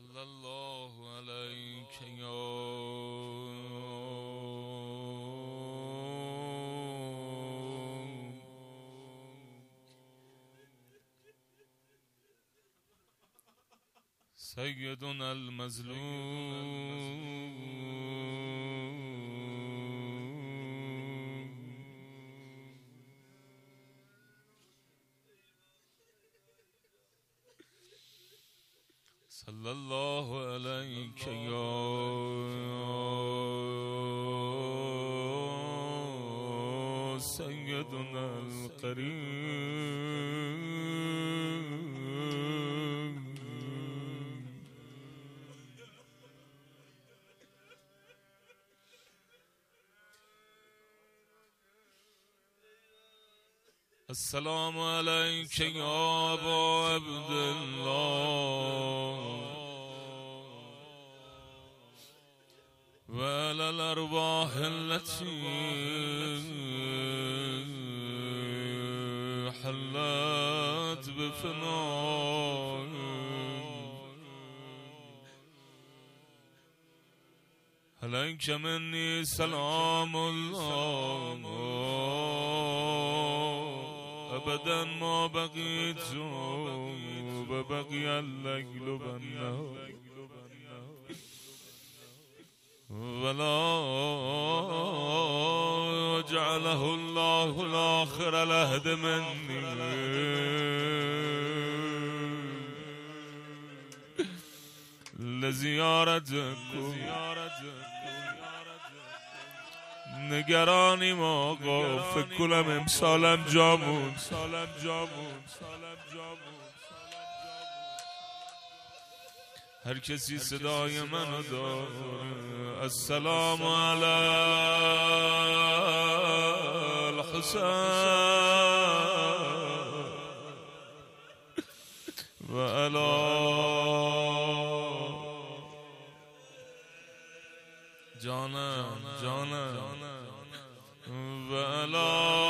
صلى الله عليك يا سيدنا المظلوم. صلى الله عليك يا سيدنا القريب السلام عليك يا أبا عبد الله وعلى الأرواح التي حلت بفنائك عليك مني سلام الله أبدا ما بقيت وبقي الليل بالنهار ولا جعله الله الآخر الأهد مني. لزیارتکم نگرانی ما فکر کنم امسالم جامون سالم جامون هر کسی صدای منو داره. السلام علی الحسین و علی جانم جانم. و علی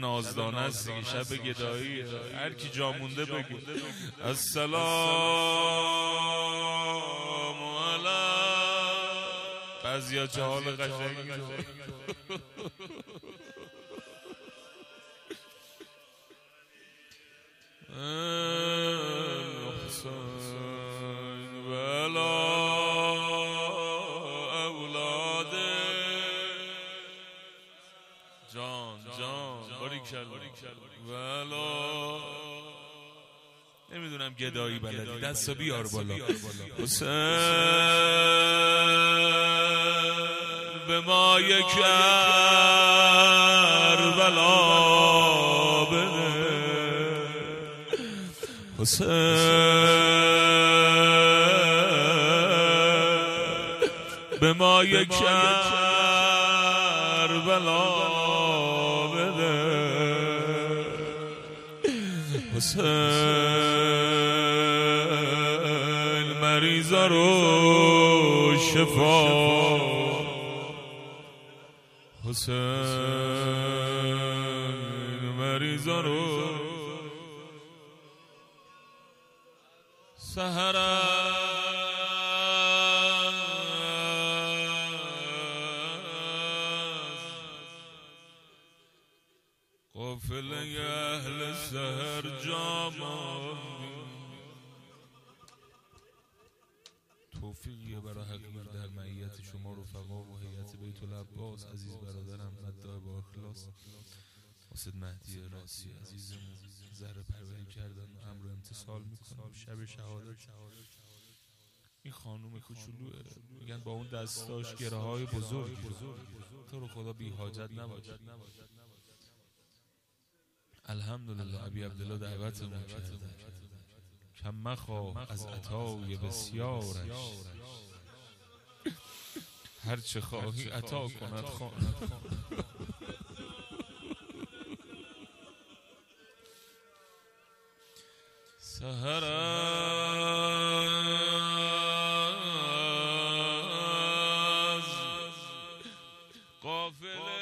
نازدانه است دیگه شب گدایی. هر کی جا مونده بگو. السلام علی بعضیا چه حال قشنگی. نمی‌دونم گدایی بلدی. دستا بیار بالا. حسین به ما یک کربلا بده. حسین به ما یک کربلا بده. حسین مریضا رو شفا. حسین مریضا رو العباس عزیز برادرم مدعا با اخلاص. واسد مهدی راسی عزیزمون ذره پروری کردن و امر امتصال می‌کنم شب شهادت. این خانوم کوچولوه. میگن با اون دستاش گره های بزرگ تو رو خدا بی حاجت نباشد الحمدلله ابی عبدالله دعوتمون کرده. کم مخواه از عطای بسیارش. هر چه خواهی عطا کند خواند قافله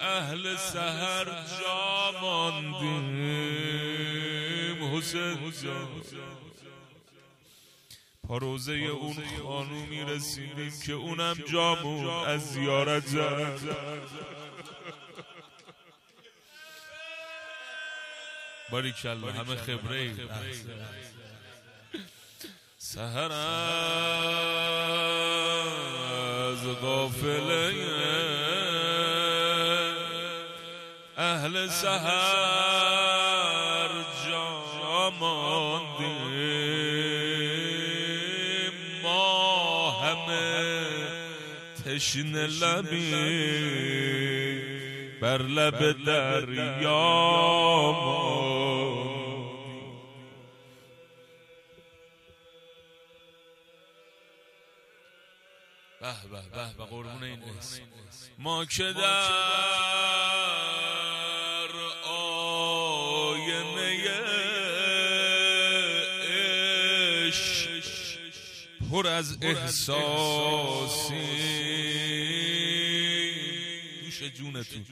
اهل سهر جا ماندیم. حسین جان. پاروزه اون خانومی رسیدیم که اونم جامون از زیارت زد. باری کلا همه خبره سهر از غافله اهل سهر تشن لبی بر لب دریا به به به به قربون این اسم ما که در آینه عشق پر از احساسی جونتون.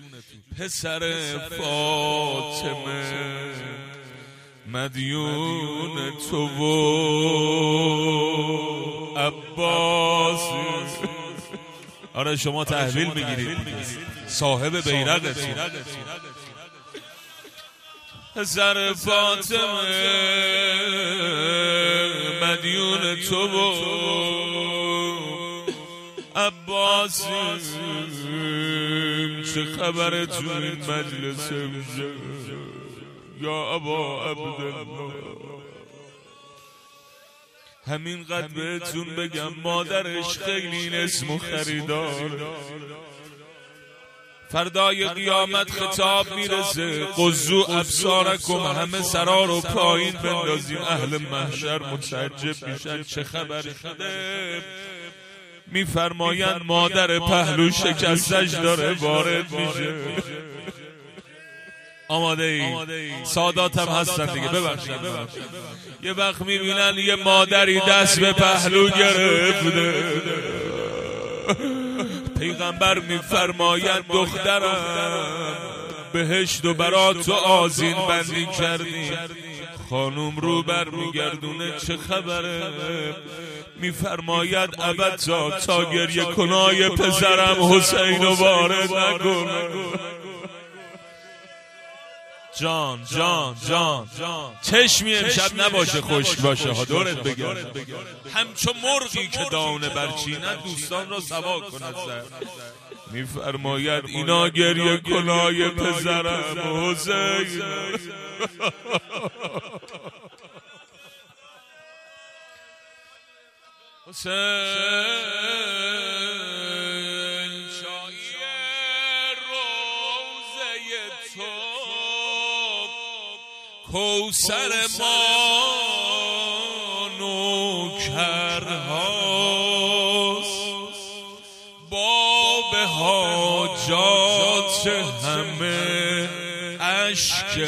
پسر فاطمه. مدیون تو و عباس. آره شما تحویل می‌گیرید. صاحب بیرقتون. پسر فاطمه. مدیون تو و عباس. چه خبر تو این مجلس یا ابا عبدالله. همین قد بهتون بگم مادرش خیلی این اسم و خریدار. فردای قیامت خطاب می‌رسه. قضو ابسارکم همه سرا رو پایین بندازیم. اهل محشر متعجب میشن چه خبر شده. میفرمایند مادر پهلو شکستش داره وارد میشه. آماده ای. سادات هم هستن دیگه ببخشید. یه وقت می‌بینن یه مادری دست به پهلو گرفته. پیغمبر میفرماید دخترم بهشت و برا تو آزین بندی کردی. خانوم رو بر میگردونه چه خبره؟ میفرماید ابد تا گریه کنای پسرم حسین و وارد نکنه جان جان جان چشمی امشب نباشه خشک باشه. ها دورت بگم همچو مرغی که دانه برچیند دوستان را سوا کند میفرماید اینا گریه کنای پسرم حسین. حسین. کوسر ما نوکرهاست باب حاجات همه اشک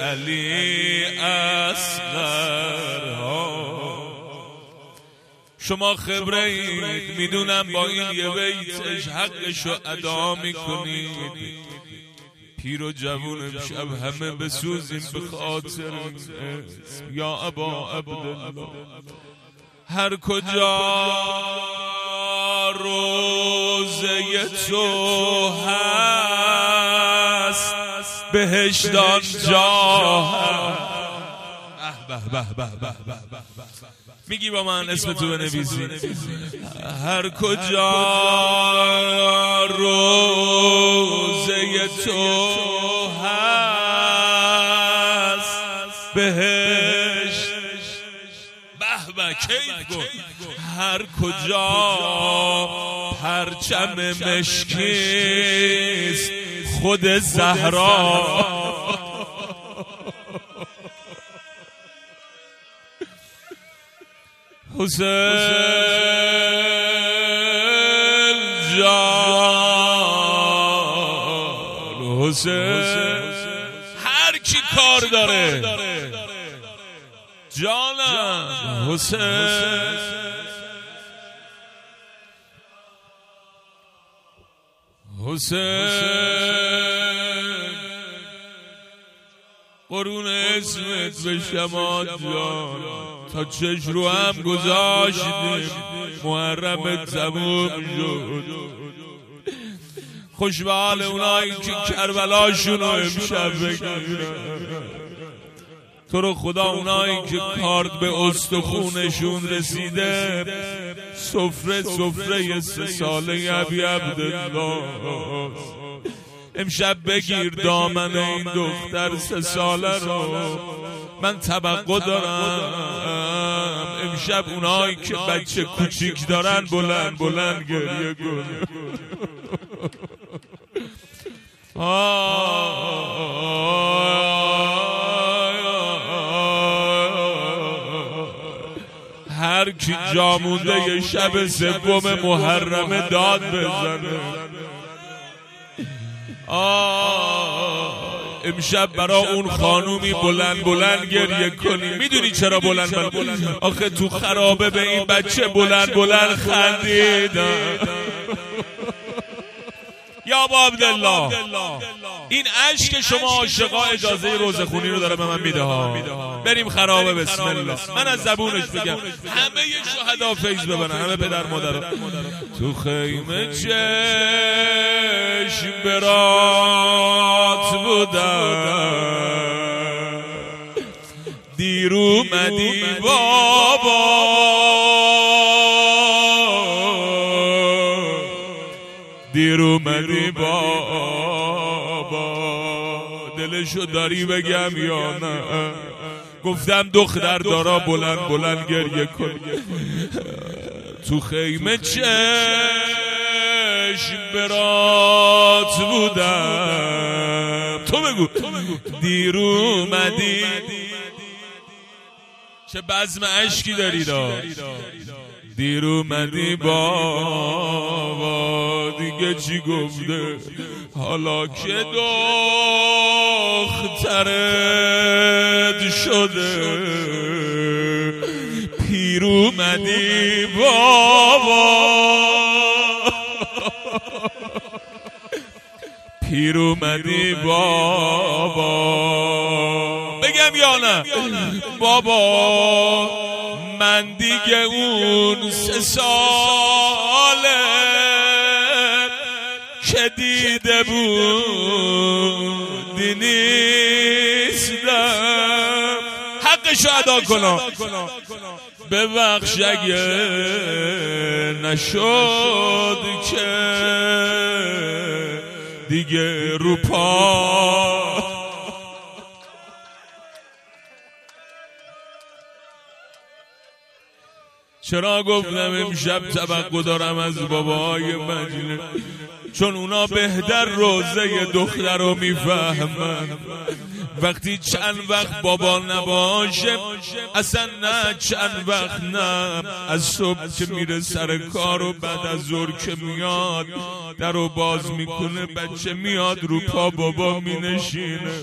علی اصغرها. شما خبره اید می‌دونم با این یه بیتش حقشو ادا می‌کنید. پیر و جوون امشب همه بسوزیم به خاطر یا ابا عبدالله. هر کجا روزه تو هست بهشتان جا میگی با من اسم تو بنویسی. هر کجا روزه تو هست بهشت. به به کیف هر کجا پرچم مشکیست خود زهرا. حسین جان. حسین. هر کی کار داره. جان حسین. حسین. قرون اسمت به شما جان. تا چش رو هم گذاشتیم محرم تموم شد. خوش به حال اونایی که کربلاشون رو امشب بگیرن. تو رو خدا اونایی که کارد به استخونشون رسیده سفره سفره سه ساله عبی عبدالله. امشب بگیر دامن این دختر سه ساله رو. من توقع دارم. امشب اونایی که بچه کوچیک دارن بلند بلند گریه کن هر کی جامونده شب سوم محرم داد بزنه. امشب برا اون خانومی بلند بلند گریه کنی می‌دونی چرا بلند بلند آخه تو خرابه به این بچه بلند بلند خندیدن. یا با عبدالله. این عشق شما عاشقا اجازه روزه خونی رو داره به من میده ها. بریم خرابه بسم الله. من از زبونش بگم. همه شهدا فیض ببنن همه پدر مادر تو خیمه چشم برات بودم. دیر اومدی بابا. دیر اومدی بابا. دلشو داری بگم یا نه؟ گفتم دختر دارا بلند بلند گریه کن. تو خیمه چشم برات بودم. تو بگو. دیر اومدی. چه بزم عشقی داری دار دیر اومدی بابا دیگه چی گفته؟ حالا که دخترت شده پیر اومدی بابا. پیر اومدی بابا. بگم یا نه؟ بابا. دیگه اون سه ساله که دیده بودی نیستم. حقشو ادا کنم. ببخش اگه نشد که دیگه رو پا چرا گفتم امشب توقع دارم از باباهای مدینه چون اونا بهتر روزه دختر رو می‌فهمن. وقتی چند وقت بابا نباشه اصلا نه چند وقت نه از صبح که میره سر کار و بعد از ظهر که میاد در رو باز می‌کنه بچه میاد رو پا بابا مینشینه.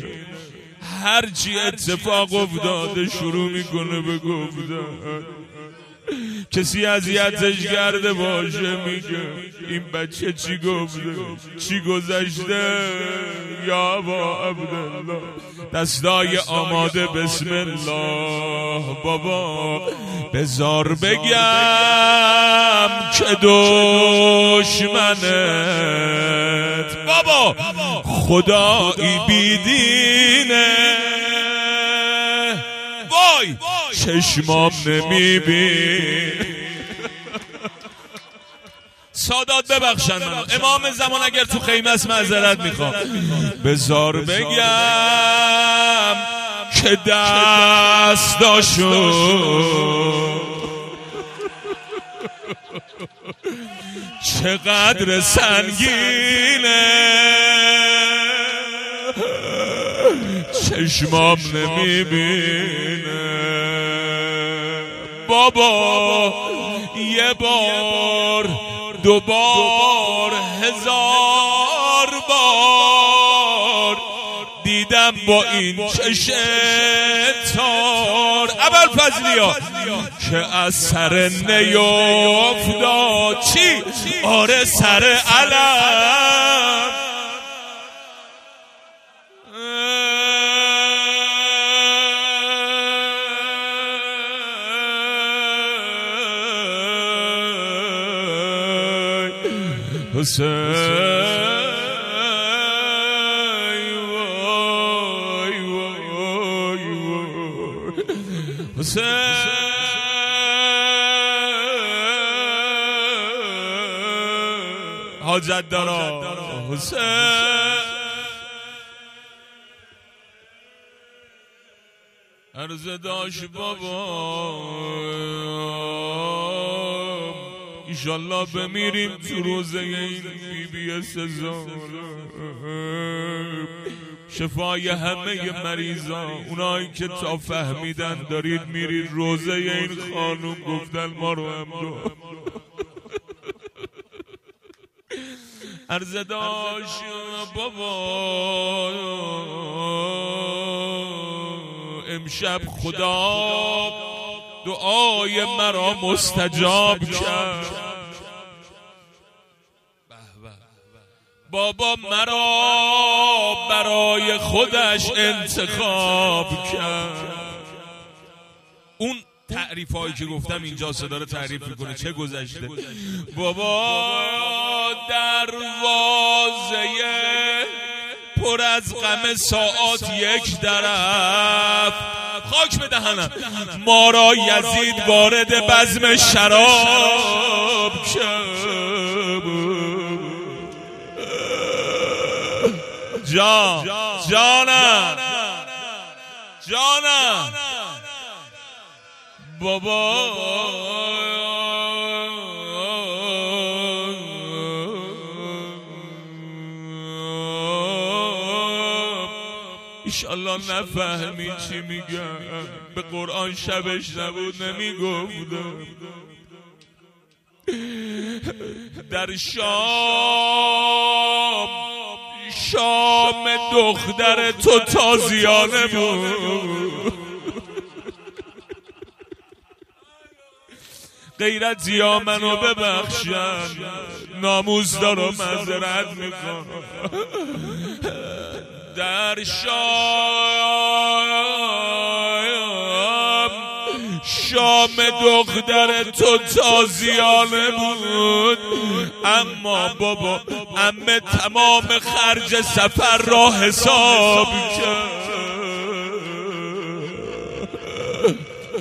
هرچی اتفاق افتاده شروع می‌کنه به گفتن. کسی اذیتش کرده باشه میگه. این بچه چی گفته؟ چی گذشته؟ یا با عبدالله. دستای آماده بسم الله. بابا بزار بگم که دشمنت. بابا خدایی بیدینه. وای! چشمام نمیبین. سادات ببخشن منو. امام زمان اگر تو خیمه است معذرت می‌خوام. بزار بگم که دستاشو چقدر سنگینه. چشمام نمی‌بینه. بابا یه بار دو بار هزار بار دیدم با این چش تار. اول فضلیا که از سر نیفتاد چی؟ آره سر علم. حسین حسین حاجت دارا. حسین. عرض داشت بابا. ایشالله بمیریم تو روزه این بی بی سزار شفای همه مریضا اونایی که تا فهمیدن دارید میرید روزه این خانوم گفتن ما رو هم دو. عرض داشت بابا. امشب خدا دعای مرا مستجاب کرد. بابا مرا برای خودش انتخاب کرد. اون تعریف هایی که گفتم اینجا صدا رو تعریف می‌کنه. چه گذشته؟ بابا دروازه پر از غم ساعت یک طرف. خاک به دهنم ما یزید وارد بزم شراب جان. جانم. جانم. بابا. ایشالله نفهمی چی میگم به قرآن شبش نبود نمی‌گفتم در شام. شام دختر تو تازیانه بود. غیرت یا منو ببخشن. ناموز دارم مذرت می‌کنم در شام شام دختر تو تازیانه بود. اما بابا امه تمام خرج سفر را حساب کرد.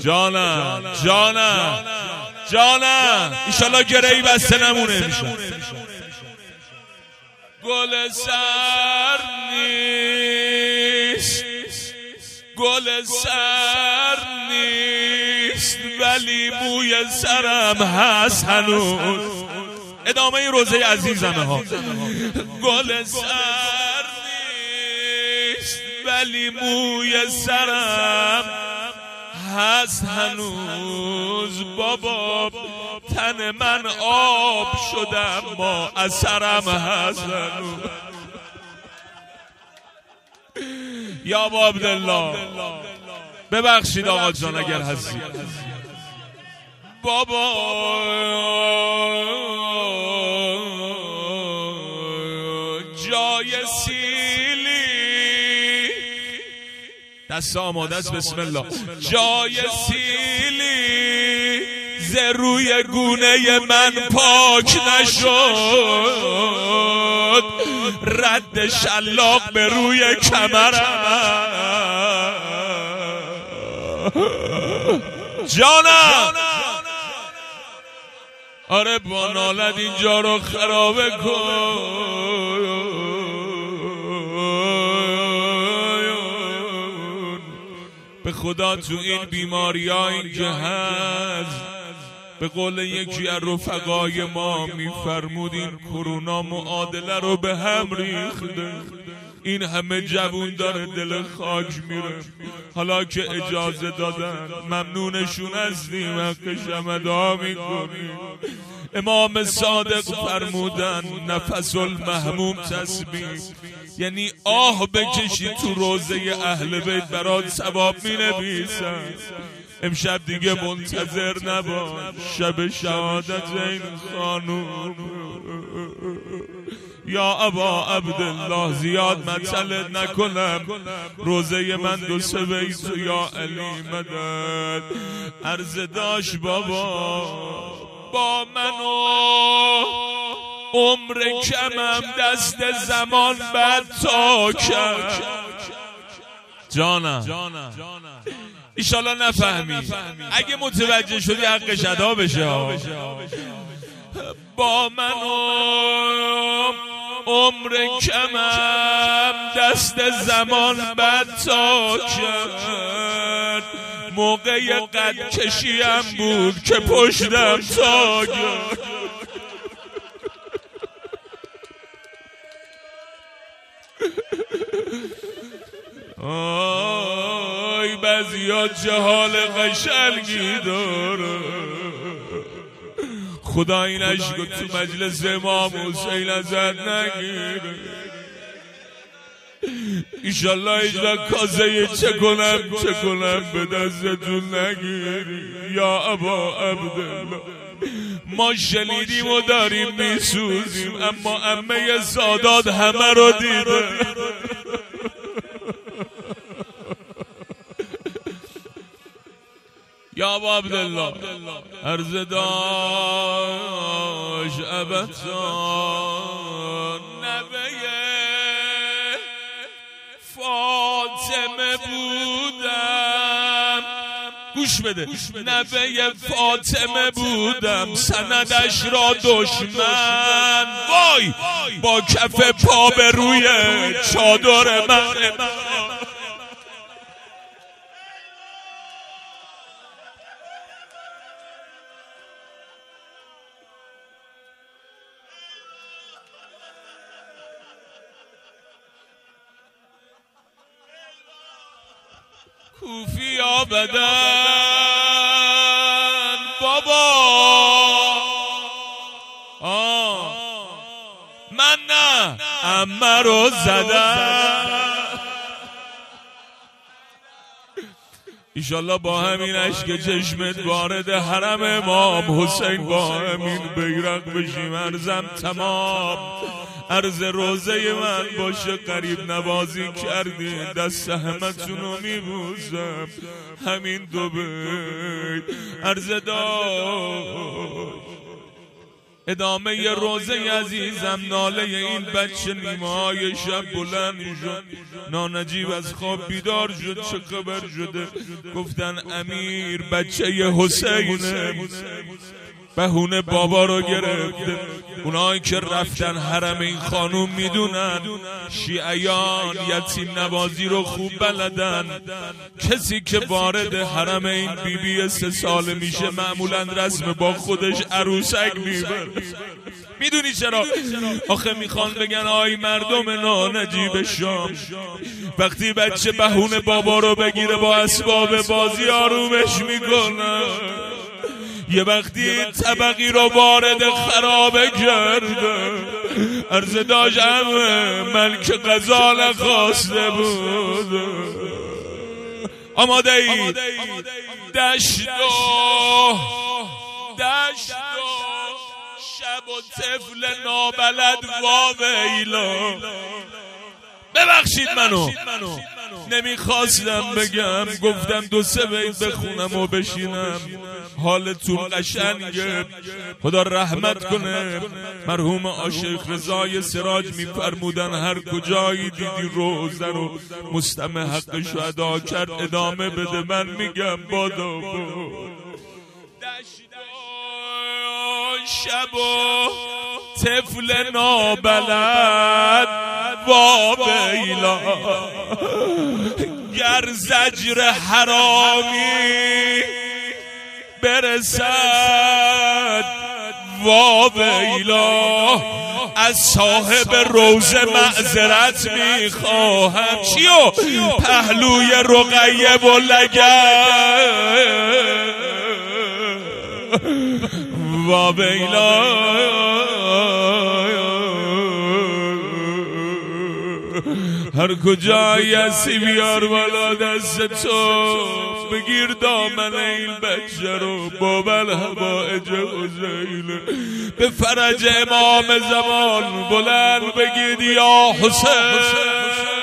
جانم جانم جانم ایشالله گرهی بسته نمونه میشه. گل سر نیست. گل سر ولی موی سرم هست هنوز. ادامه روزه عزیزمه ها. گل سر نیست ولی موی سرم هست هنوز. بابا تن من آب شدم ما اثرم هست هنوز. یا عبدالله ببخشید آقا جان اگر هستی بابا. جای سیلی. دست آماده است بسم الله. جای سیلی. ز روی گونه من پاک نشد. رد شلاق به روی کمرم جانم. آره با نالد اینجا رو خرابه کن. به خدا تو این بیماری ها این که هست به قول یکی از رفقای ما میفرمود این کرونا معادله رو به هم ریخته. این همه جوون داره دل خاک میره. حالا که اجازه دادن ممنونشون هستیم حق شمدا می‌کنیم امام صادق فرمودن نفس المحموم تسبیح. یعنی آه بکشی تو روزه اهل بیت برات ثواب می نویسن امشب دیگه منتظر نباش. شب شهادت این خانوم. یا ابا عبدالله زیاد مطلع نکنم. روزه من دو سه بیت یا علی مدد. عرض داشت بابا با منو عمر کمم دست زمان بد تا کرد. جانم. ایشالا نفهمی. اگه متوجه شدی حقش ادا بشه. با من عمر کمم دست زمان بد تا کرد. موقع قد کشیم بود که پشتم تا آی بعضی چه حال قشنگی داره. خدا این عشق تو مجلس امام حسین ازت نگیره. ایشالله ایجا کازه چه کنم چه کنم به دستتون نگیری. یا ابا عبدالله ما شنیدیم و داریم میسوزیم اما امه سادات همه رو دیده. یا ابا عبدالله. عرض داش ابتان نبه فاطمه بودم. گوش بده. نبه فاطمه بودم. سندش را دشمن. وای. با کف پا به روی چادر من. کوفی بدن بابا. آه. من نه. امه رو زدم. ایشالله با همین عشق چشمت وارد حرم امام حسین با همین بیرق بشیم. ارزم تمام. عرض روزه من باشه قریب نوازی کردی دست همتون رو میبوزم همین دو بیت. عرض داشت ادامه روزه عزیزم ناله این بچه نیمه شب بلند شد. نانجیب از خواب بیدار شد چه خبر شده؟ گفتن امیر بچه حسینه. بهونه بابا رو گرفته. اونایی که رفتن حرم این خانوم می‌دونن. شیعیان یتیم نوازی رو خوب بلدن. کسی که وارد حرم این بیبی بی سه ساله میشه معمولا رسم با خودش عروسک می‌بره می‌دونی چرا؟ آخه می‌خوان بگن آی مردم نجیب شام. وقتی بچه بهونه بابا رو بگیره با اسباب بازی آرومش می‌کنه. یه وقتی طبقی رو وارد خرابه کرده عرض داشتم ملک قضا نخواسته بود. آماده ای؟ دشت و دشت شب و طفل نابلد ویلا ببخشید منو. نمی‌خواستم بگم گفتم دو سه بیت بخونم و بشینم. حالتون قشنگه. خدا رحمت کنه. مرحوم عاشق رضای سراج میفرمودن هر کجایی دیدی روزه رو مستم حقش ادا کرد ادامه بده. من میگم بادا شب و طفل نابلد. با بیلا. گر زجر حرامی برسد وا ویلا از صاحب روزه معذرت می‌خواهم. چیو؟ پهلوی رقیه و لگر وا ویلا هر کجایی هستی بیار بالا دست تو. بگیر دامن این بچه رو. با بل هوایج حسین به فرج امام زمان بلند بگید یا حسین.